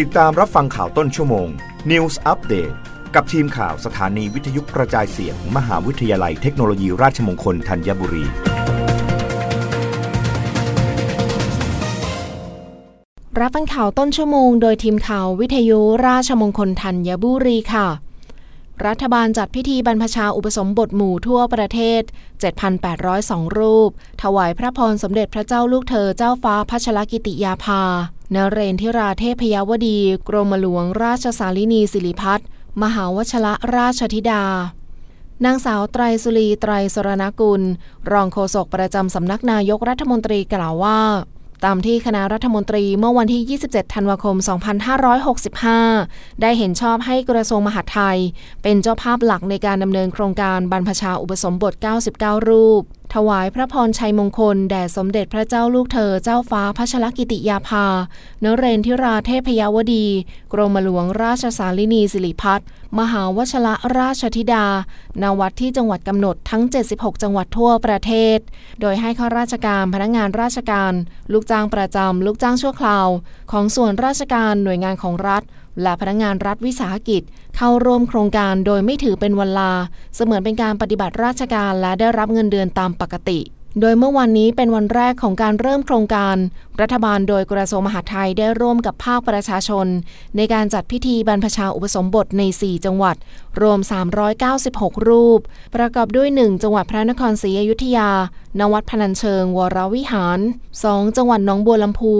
ติดตามรับฟังข่าวต้นชั่วโมง News Update กับทีมข่าวสถานีวิทยุกระจายเสียงมมหาวิทยาลัยเทคโนโลยีราชมงคลธัญบุรี รับฟังข่าวต้นชั่วโมงโดยทีมข่าววิทยุราชมงคลธัญบุรีค่ะ รัฐบาลจัดพิธีบรรพชาอุปสมบทหมู่ทั่วประเทศ 7,802 รูป ถวายพระพรสมเด็จพระเจ้าลูกเธอเจ้าฟ้าพัชรกิติยาภา นเรนทิราเทพยวดี กรมหลวงราชสาลินีสิริพัฒน์มหาวชระราชธิดา นางสาวไตรสุรีไตรสรณกุล รองโฆษกประจำสำนักนายกรัฐมนตรีกล่าวว่า ตามที่คณะรัฐมนตรีเมื่อวันที่ 27 ธันวาคม 2565 ได้เห็นชอบให้กระทรวงมหาดไทย เป็นเจ้าภาพหลักในการดำเนินโครงการบรรพชาอุปสมบท 99 รูป ถวายพระพรชัยมงคล แด่สมเด็จพระเจ้าลูกเธอเจ้าฟ้าพัชรกิติยาภา เนเรนทิราเทพยาวดี กรมหลวงราชสาลินีสิริพัฒน์มหาวชระราชธิดานาวัดที่จังหวัดกำหนดทั้ง 76 จังหวัดทั่วประเทศ โดยให้ข้าราชการพนักงานราชการ ลูกจ้างประจำ ลูกจ้างชั่วคราว ของส่วนราชการหน่วยงานของรัฐ และพนักงานรัฐวิสาหกิจ เข้าร่วมโครงการโดยไม่ถือเป็นวันลา เสมือนเป็นการปฏิบัติราชการและได้รับเงินเดือนตามปกติ โดยเมื่อวันนี้เป็นวันแรกของการเริ่มโครงการ รัฐบาลโดยกระทรวงมหาดไทยได้ร่วมกับภาคประชาชน ในการจัดพิธีบรรพชาอุปสมบทใน 4 จังหวัด รวม 396 รูป ประกอบด้วย 1 จังหวัดพระนครศรีอยุธยานวัดพนัญเชิง วรวิหาร 2 จังหวัดหนองบัวลำพู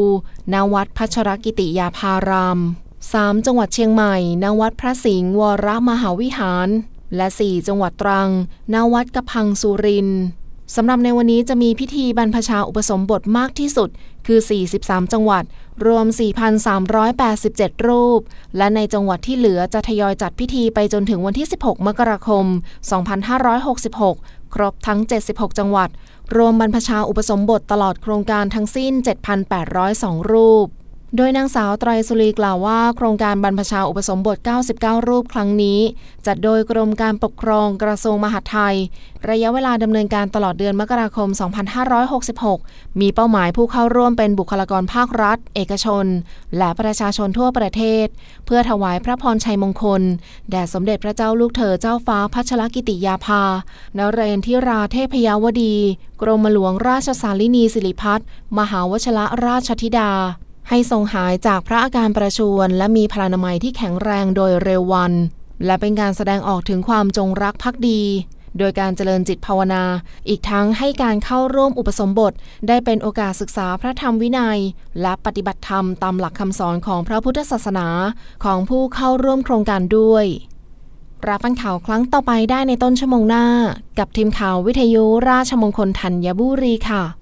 นวัดพัชรกิติยาภาราม 3 จังหวัดเชียงใหม่ณวัดพระสิงห์วรมหาวิหาร และ 4 จังหวัดตรังณวัดกระพังสุรินทร์สำหรับในวันนี้จะมีพิธีบรรพชาอุปสมบทมากที่สุด คือ 43 จังหวัด รวม 4,387 รูป และในจังหวัดที่เหลือจะทยอยจัดพิธีไปจนถึงวันที่ 16 มกราคม 2566 ครบทั้ง 76 จังหวัด รวมบรรพชาอุปสมบทตลอดโครงการทั้งสิ้น 7,802 รูป โดยนางสาวไตรสุรีกล่าวว่า โครงการบรรพชาอุปสมบท 99 รูปครั้งนี้ จัดโดยกรมการปกครองกระทรวงมหาดไทย ระยะเวลาดำเนินการตลอดเดือนมกราคม 2566 มีเป้าหมายผู้เข้าร่วมเป็นบุคลากรภาครัฐ เอกชน และประชาชนทั่วประเทศ เพื่อถวายพระพรชัยมงคล แด่สมเด็จพระเจ้าลูกเธอเจ้าฟ้าพัชรกิติยาภานเรนทิราเทพยาวดี กรมหลวงราชสาลินีสิริพัฒน์มหาวชระราชธิดา ให้ทรงหายจากพระอาการประชวรและมีพลานามัยที่แข็งแรงโดยเร็ววัน และเป็นการแสดงออกถึงความจงรักภักดี โดยการเจริญจิตภาวนา อีกทั้งให้การเข้าร่วมอุปสมบท ได้เป็นโอกาสศึกษาพระธรรมวินัย และปฏิบัติธรรมตามหลักคำสอนของพระพุทธศาสนาของผู้เข้าร่วมโครงการด้วยรับฟังข่าวครั้งต่อไปได้ในต้นชั่วโมงหน้า กับทีมข่าววิทยุราชมงคลธัญบุรีค่ะ